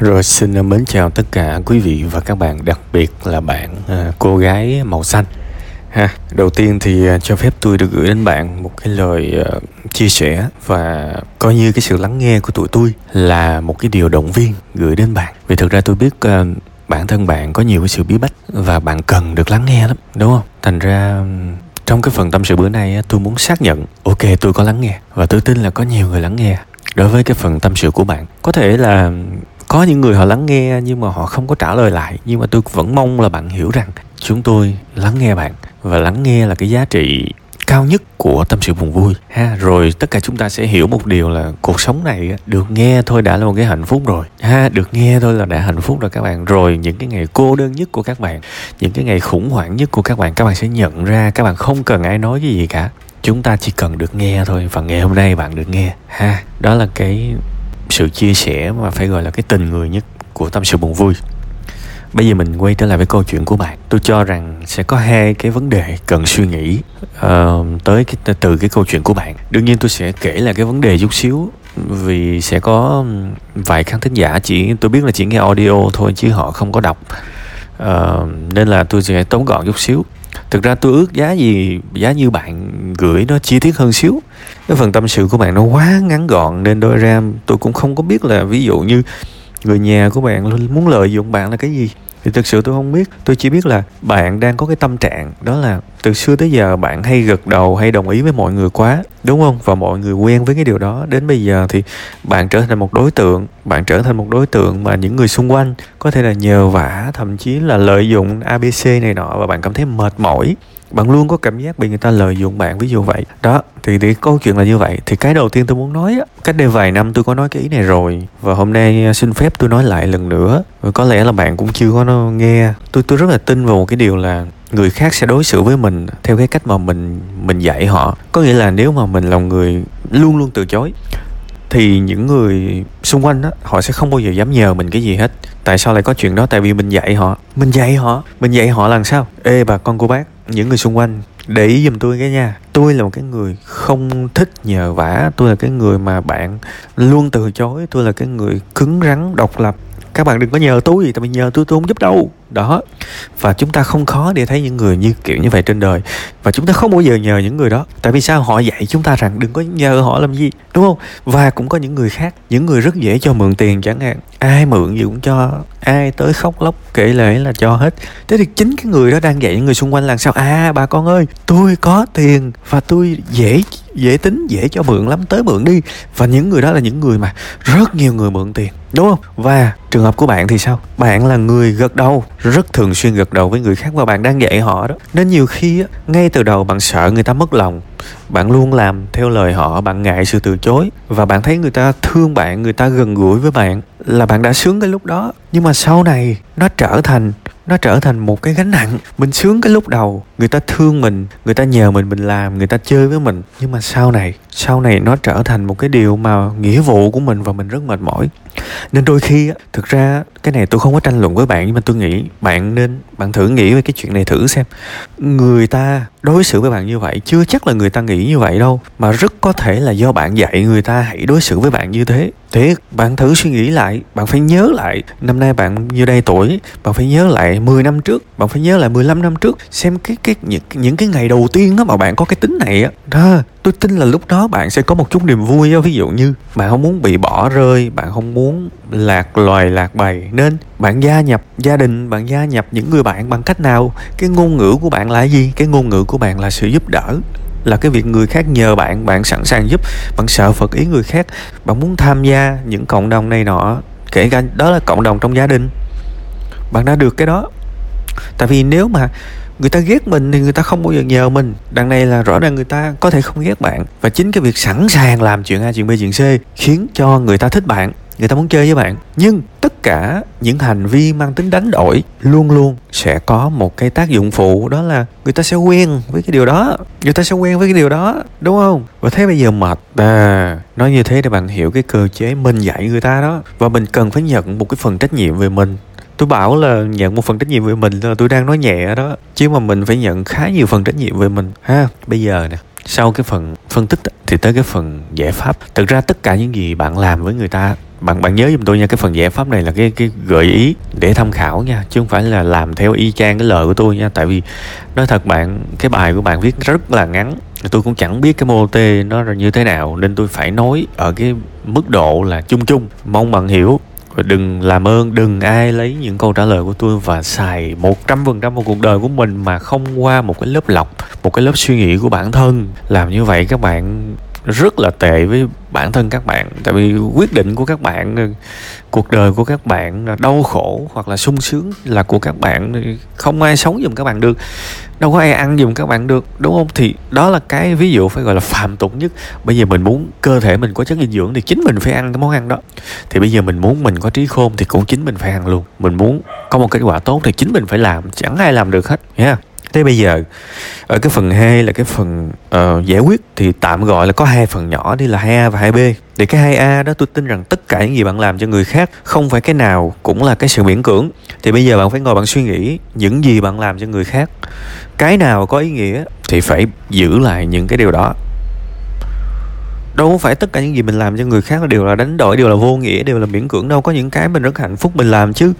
Rồi xin mến chào tất cả quý vị và các bạn, đặc biệt là bạn à, cô gái màu xanh. Ha, đầu tiên thì à, cho phép tôi được gửi đến bạn một cái lời à, chia sẻ và coi như cái sự lắng nghe của tụi tôi là một cái điều động viên gửi đến bạn. Vì thực ra tôi biết à, bản thân bạn có nhiều cái sự bí bách và bạn cần được lắng nghe lắm, đúng không? Thành ra trong cái phần tâm sự bữa nay tôi muốn xác nhận ok tôi có lắng nghe và tôi tin là có nhiều người lắng nghe đối với cái phần tâm sự của bạn có thể là có những người họ lắng nghe nhưng mà họ không có trả lời lại, nhưng mà tôi vẫn mong là bạn hiểu rằng chúng tôi lắng nghe bạn và lắng nghe là cái giá trị cao nhất của tâm sự buồn vui. Ha, rồi tất cả chúng ta sẽ hiểu một điều là cuộc sống này được nghe thôi đã là một cái hạnh phúc rồi. Ha, được nghe thôi là đã hạnh phúc rồi các bạn. Rồi những cái ngày cô đơn nhất của các bạn, những cái ngày khủng hoảng nhất của các bạn các bạn sẽ nhận ra các bạn không cần ai nói cái gì cả. Chúng ta chỉ cần được nghe thôi và ngày hôm nay bạn được nghe. Ha, đó là cái sự chia sẻ mà phải gọi là cái tình người nhất của tâm sự buồn vui. Bây giờ mình quay trở lại với câu chuyện của bạn. Tôi cho rằng sẽ có hai cái vấn đề cần suy nghĩ uh, tới cái từ cái câu chuyện của bạn. Đương nhiên tôi sẽ kể là cái vấn đề chút xíu vì sẽ có vài khán thính giả chỉ tôi biết là chỉ nghe audio thôi chứ họ không có đọc. Uh, nên là tôi sẽ tóm gọn chút xíu thực ra tôi ước giá gì, giá như bạn gửi nó chi tiết hơn xíu. Cái phần tâm sự của bạn nó quá ngắn gọn, nên đôi ra tôi cũng không có biết là ví dụ như người nhà của bạn muốn lợi dụng bạn là cái gì thì thực sự tôi không biết. Tôi chỉ biết là bạn đang có cái tâm trạng đó là từ xưa tới giờ bạn hay gật đầu, hay đồng ý với mọi người quá, đúng không? Và mọi người quen với cái điều đó. Đến bây giờ thì bạn trở thành một đối tượng, bạn trở thành một đối tượng mà những người xung quanh có thể là nhờ vả, thậm chí là lợi dụng abc này nọ và bạn cảm thấy mệt mỏi bạn luôn có cảm giác bị người ta lợi dụng bạn ví dụ vậy. Đó thì, thì câu chuyện là như vậy. Thì cái đầu tiên tôi muốn nói á cách đây vài năm tôi có nói cái ý này rồi. Và hôm nay à, xin phép tôi nói lại lần nữa. Có lẽ là bạn cũng chưa có nghe. Tôi tôi rất là tin vào một cái điều là người khác sẽ đối xử với mình theo cái cách mà mình mình dạy họ. Có nghĩa là nếu mà mình là người luôn luôn từ chối thì những người xung quanh đó họ sẽ không bao giờ dám nhờ mình cái gì hết. Tại sao lại có chuyện đó? Tại vì mình dạy họ. Mình dạy họ? Mình dạy họ làm sao? Ê, bà con cô bác, những người xung quanh, để ý giùm tôi cái nha. Tôi là một cái người không thích nhờ vả. Tôi là cái người mà bạn luôn từ chối. Tôi là cái người cứng rắn, độc lập. Các bạn đừng có nhờ tôi gì tại vì nhờ tôi tôi không giúp đâu đó. Và chúng ta không khó để thấy những người như kiểu như vậy trên đời. Và chúng ta không bao giờ nhờ những người đó. Tại vì sao? Họ dạy chúng ta rằng đừng có nhờ họ làm gì, đúng không? Và cũng có những người khác, những người rất dễ cho mượn tiền chẳng hạn. Ai mượn gì cũng cho, ai tới khóc lóc kể lể là cho hết. Thế thì chính cái người đó đang dạy những người xung quanh là sao? À bà con ơi, tôi có tiền và tôi dễ dễ tính, dễ cho mượn lắm, tới mượn đi. Và những người đó là những người mà rất nhiều người mượn tiền, đúng không? Và trường hợp của bạn thì sao? Bạn là người gật đầu rất thường xuyên gật đầu với người khác và bạn đang dạy họ đó. Nên nhiều khi á, ngay từ đầu bạn sợ người ta mất lòng bạn luôn làm theo lời họ bạn ngại sự từ chối và bạn thấy người ta thương bạn người ta gần gũi với bạn là bạn đã sướng cái lúc đó. Nhưng mà sau này nó trở thành nó trở thành một cái gánh nặng. Mình sướng cái lúc đầu người ta thương mình người ta nhờ mình mình làm người ta chơi với mình. Nhưng mà sau này sau này nó trở thành một cái điều mà nghĩa vụ của mình và mình rất mệt mỏi. Nên đôi khi thực ra cái này tôi không có tranh luận với bạn nhưng mà tôi nghĩ bạn nên bạn thử nghĩ về cái chuyện này thử xem. Người ta đối xử với bạn như vậy chưa chắc là người ta nghĩ như vậy đâu mà rất có thể là do bạn dạy người ta hãy đối xử với bạn như thế. Thế bạn thử suy nghĩ lại bạn phải nhớ lại năm nay bạn như đây tuổi bạn phải nhớ lại 10 năm trước bạn phải nhớ lại 15 năm trước xem cái cái những, những cái ngày đầu tiên đó mà bạn có cái tính này á. Đó tôi tin là lúc đó bạn sẽ có một chút niềm vui đó. ví dụ như bạn không muốn bị bỏ rơi, bạn không muốn lạc loài, lạc bầy. Nên bạn gia nhập gia đình, bạn gia nhập những người bạn bằng cách nào? Cái ngôn ngữ của bạn là gì? Cái ngôn ngữ của bạn là sự giúp đỡ, là cái việc người khác nhờ bạn bạn sẵn sàng giúp, bạn sợ phật ý người khác, bạn muốn tham gia những cộng đồng này nọ. Kể cả đó là cộng đồng trong gia đình. Bạn đã được cái đó. Tại vì nếu mà người ta ghét mình thì người ta không bao giờ nhờ mình. Đằng này là rõ ràng người ta có thể không ghét bạn. Và chính cái việc sẵn sàng làm chuyện a chuyện b chuyện c khiến cho người ta thích bạn, người ta muốn chơi với bạn. Nhưng tất cả những hành vi mang tính đánh đổi luôn luôn sẽ có một cái tác dụng phụ, đó là người ta sẽ quen với cái điều đó. Người ta sẽ quen với cái điều đó, đúng không? Và thế bây giờ mệt à. Nói như thế để bạn hiểu cái cơ chế mình dạy người ta đó. Và mình cần phải nhận một cái phần trách nhiệm về mình tôi bảo là nhận một phần trách nhiệm về mình là tôi đang nói nhẹ đó, chứ mà mình phải nhận khá nhiều phần trách nhiệm về mình. Ha, bây giờ nè, sau cái phần phân tích thì tới cái phần giải pháp. Thực ra tất cả những gì bạn làm với người ta, bạn bạn nhớ giùm tôi nha, cái phần giải pháp này là cái cái gợi ý để tham khảo nha, chứ không phải là làm theo y chang cái lời của tôi nha. Tại vì nói thật bạn, cái bài của bạn viết rất là ngắn tôi cũng chẳng biết cái mô tê nó là như thế nào, nên tôi phải nói ở cái mức độ là chung chung. Mong bạn hiểu và đừng làm ơn, đừng ai lấy những câu trả lời của tôi và xài một trăm phần trăm vào cuộc đời của mình mà không qua một cái lớp lọc, một cái lớp suy nghĩ của bản thân. Làm như vậy các bạn rất là tệ với bản thân các bạn. Tại vì quyết định của các bạn, cuộc đời của các bạn đau khổ hoặc là sung sướng là của các bạn không ai sống giùm các bạn được, đâu có ai ăn giùm các bạn được, đúng không? Thì đó là cái ví dụ phải gọi là phạm tục nhất. Bây giờ mình muốn cơ thể mình có chất dinh dưỡng thì chính mình phải ăn cái món ăn đó. Thì bây giờ mình muốn mình có trí khôn thì cũng chính mình phải ăn luôn. Mình muốn có một kết quả tốt thì chính mình phải làm, chẳng ai làm được hết nha yeah thế bây giờ ở cái phần 2 là cái phần uh, giải quyết thì tạm gọi là có hai phần nhỏ đi là 2A và 2B thì cái 2A đó tôi tin rằng tất cả những gì bạn làm cho người khác không phải cái nào cũng là cái sự miễn cưỡng. Thì bây giờ bạn phải ngồi bạn suy nghĩ những gì bạn làm cho người khác cái nào có ý nghĩa thì phải giữ lại những cái điều đó. Đâu có phải tất cả những gì mình làm cho người khác đều là đánh đổi đều là vô nghĩa đều là miễn cưỡng. Đâu có những cái mình rất hạnh phúc mình làm chứ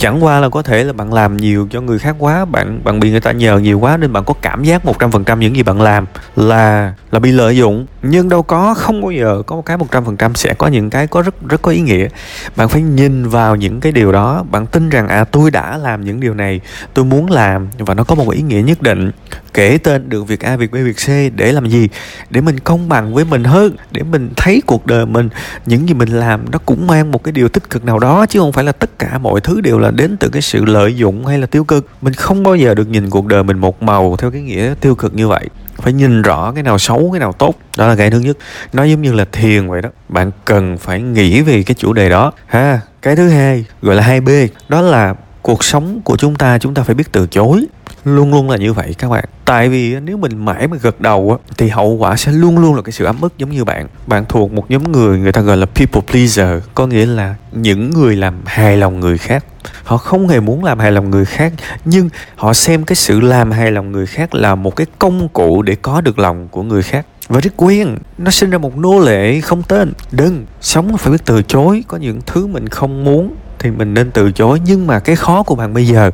chẳng qua là có thể là bạn làm nhiều cho người khác quá bạn bạn bị người ta nhờ nhiều quá nên bạn có cảm giác một trăm phần trăm những gì bạn làm là là bị lợi dụng. Nhưng đâu có không bao giờ có một cái một trăm phần trăm sẽ có những cái có rất rất có ý nghĩa. Bạn phải nhìn vào những cái điều đó bạn tin rằng à tôi đã làm những điều này tôi muốn làm và nó có một ý nghĩa nhất định. Kể tên được việc A, việc B, việc C để làm gì? Để mình công bằng với mình hơn, để mình thấy cuộc đời mình những gì mình làm nó cũng mang một cái điều tích cực nào đó chứ không phải là tất cả mọi thứ đều là đến từ cái sự lợi dụng hay là tiêu cực. Mình không bao giờ được nhìn cuộc đời mình một màu theo cái nghĩa tiêu cực như vậy. Phải nhìn rõ cái nào xấu, cái nào tốt. Đó là cái thứ nhất. Nó giống như là thiền vậy đó. Bạn cần phải nghĩ về cái chủ đề đó. Ha, cái thứ hai, gọi là hai b, đó là cuộc sống của chúng ta chúng ta phải biết từ chối. Luôn luôn là như vậy các bạn. Tại vì nếu mình mãi mà gật đầu á, thì hậu quả sẽ luôn luôn là cái sự ấm ức giống như bạn. Bạn thuộc một nhóm người người ta gọi là people pleaser. Có nghĩa là những người làm hài lòng người khác họ không hề muốn làm hài lòng người khác nhưng họ xem cái sự làm hài lòng người khác là một cái công cụ để có được lòng của người khác. Và rất quen nó sinh ra một nô lệ không tên. Đừng sống phải biết từ chối. Có những thứ mình không muốn thì mình nên từ chối. Nhưng mà cái khó của bạn bây giờ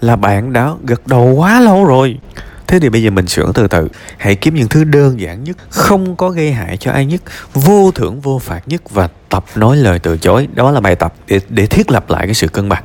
là bạn đã gật đầu quá lâu rồi. Thế thì bây giờ mình sửa từ từ. Hãy kiếm những thứ đơn giản nhất không có gây hại cho ai nhất vô thưởng vô phạt nhất và tập nói lời từ chối. Đó là bài tập để, để thiết lập lại cái sự cân bằng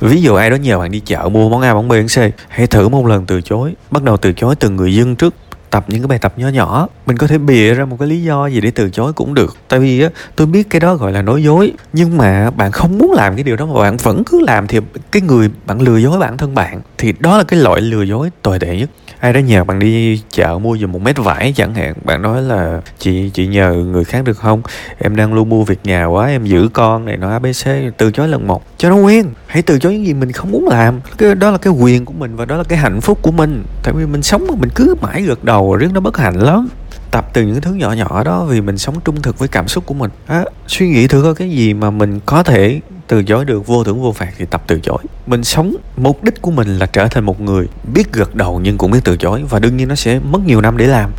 ví dụ ai đó nhờ bạn đi chợ mua món A, món B, món C, hãy thử một lần từ chối. Bắt đầu từ chối từng người dân trước tập những cái bài tập nhỏ nhỏ. Mình có thể bịa ra một cái lý do gì để từ chối cũng được. Tại vì á, tôi biết cái đó gọi là nói dối. Nhưng mà bạn không muốn làm cái điều đó mà bạn vẫn cứ làm thì cái người bạn lừa dối bản thân bạn, thì đó là cái loại lừa dối tồi tệ nhất ai đó nhờ bạn đi chợ mua dùm một mét vải chẳng hạn. Bạn nói là chị chị nhờ người khác được không? Em đang luôn mua việc nhà quá em giữ con này nó abc từ chối lần một. Cho nó quen hãy từ chối những gì mình không muốn làm. Cái đó là cái quyền của mình và đó là cái hạnh phúc của mình. Tại vì mình sống mà mình cứ mãi gật đầu riết nó bất hạnh lắm. Tập từ những thứ nhỏ nhỏ đó vì mình sống trung thực với cảm xúc của mình. À, suy nghĩ thử coi cái gì mà mình có thể từ chối được vô thưởng vô phạt thì tập từ chối. Mình sống, mục đích của mình là trở thành một người biết gật đầu nhưng cũng biết từ chối và đương nhiên nó sẽ mất nhiều năm để làm.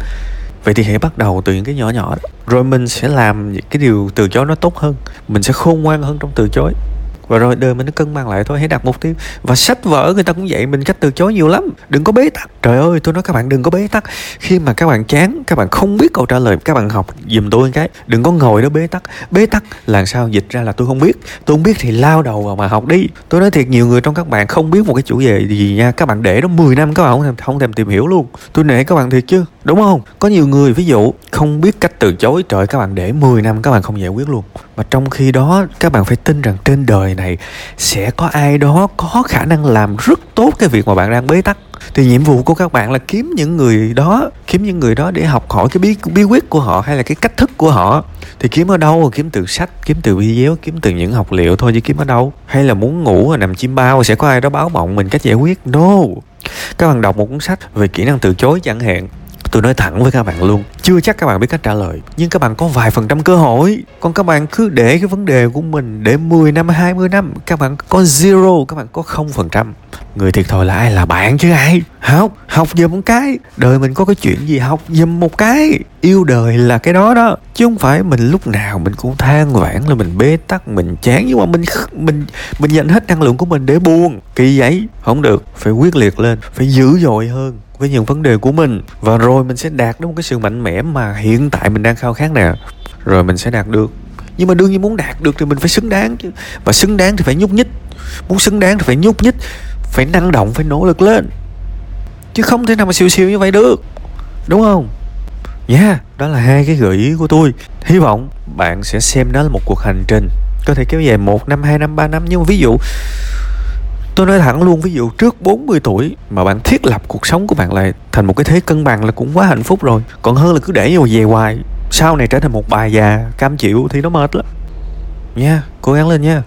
Vậy thì hãy bắt đầu từ những cái nhỏ nhỏ đó. Rồi mình sẽ làm cái điều từ chối nó tốt hơn. Mình sẽ khôn ngoan hơn trong từ chối và rồi đời mình nó cân bằng lại thôi hãy đặt mục tiêu. Và sách vở người ta cũng dạy mình cách từ chối nhiều lắm. Đừng có bế tắc. Trời ơi tôi nói các bạn đừng có bế tắc. Khi mà các bạn chán các bạn không biết câu trả lời các bạn học dùm tôi cái. Đừng có ngồi đó bế tắc. Bế tắc là sao? Dịch ra là tôi không biết. Tôi không biết thì lao đầu vào mà học đi. Tôi nói thiệt nhiều người trong các bạn không biết một cái chủ đề gì nha. Các bạn để đó 10 năm các bạn không thèm, không thèm tìm hiểu luôn. Tôi nể các bạn thiệt chứ đúng không? Có nhiều người, ví dụ, không biết cách từ chối, trời các bạn để 10 năm các bạn không giải quyết luôn. Mà trong khi đó, các bạn phải tin rằng trên đời này sẽ có ai đó có khả năng làm rất tốt cái việc mà bạn đang bế tắc. Thì nhiệm vụ của các bạn là kiếm những người đó, kiếm những người đó để học hỏi cái bí bí quyết của họ hay là cái cách thức của họ. Thì kiếm ở đâu? Kiếm từ sách, kiếm từ video, kiếm từ những học liệu thôi chứ kiếm ở đâu? Hay là muốn ngủ nằm chim bao, sẽ có ai đó báo mộng mình cách giải quyết? No. Các bạn đọc một cuốn sách về kỹ năng từ chối chẳng hạn tôi nói thẳng với các bạn luôn, chưa chắc các bạn biết cách trả lời, nhưng các bạn có vài phần trăm cơ hội. Còn các bạn cứ để cái vấn đề của mình để 10 năm 20 năm, các bạn có zero, các bạn có không phần trăm. Người thiệt thòi là ai? Là bạn chứ ai? Học học giùm một cái. Đời mình có cái chuyện gì, học giùm một cái. Yêu đời là cái đó đó, chứ không phải mình lúc nào mình cũng than vãn là mình bế tắc, mình chán. Nhưng mà mình mình mình dành hết năng lượng của mình để buồn. Kỳ vậy, không được. Phải quyết liệt lên, phải dữ dội hơn với những vấn đề của mình. Và rồi mình sẽ đạt đến một cái sự mạnh mẽ mà hiện tại mình đang khao khát nè. Rồi mình sẽ đạt được. Nhưng mà đương nhiên muốn đạt được thì mình phải xứng đáng chứ. Và xứng đáng thì phải nhúc nhích. Muốn xứng đáng thì phải nhúc nhích phải năng động phải nỗ lực lên. Chứ không thể nào mà siêu siêu như vậy được. Đúng không? Nha yeah, đó là hai cái gợi ý của tôi. Hy vọng bạn sẽ xem đó là một cuộc hành trình. Có thể kéo dài một năm hai năm ba năm. Nhưng mà ví dụ tôi nói thẳng luôn, ví dụ trước 40 tuổi mà bạn thiết lập cuộc sống của bạn lại thành một cái thế cân bằng là cũng quá hạnh phúc rồi. Còn hơn là cứ để nhau về hoài, sau này trở thành một bà già cam chịu thì nó mệt lắm. Nha, cố gắng lên nha.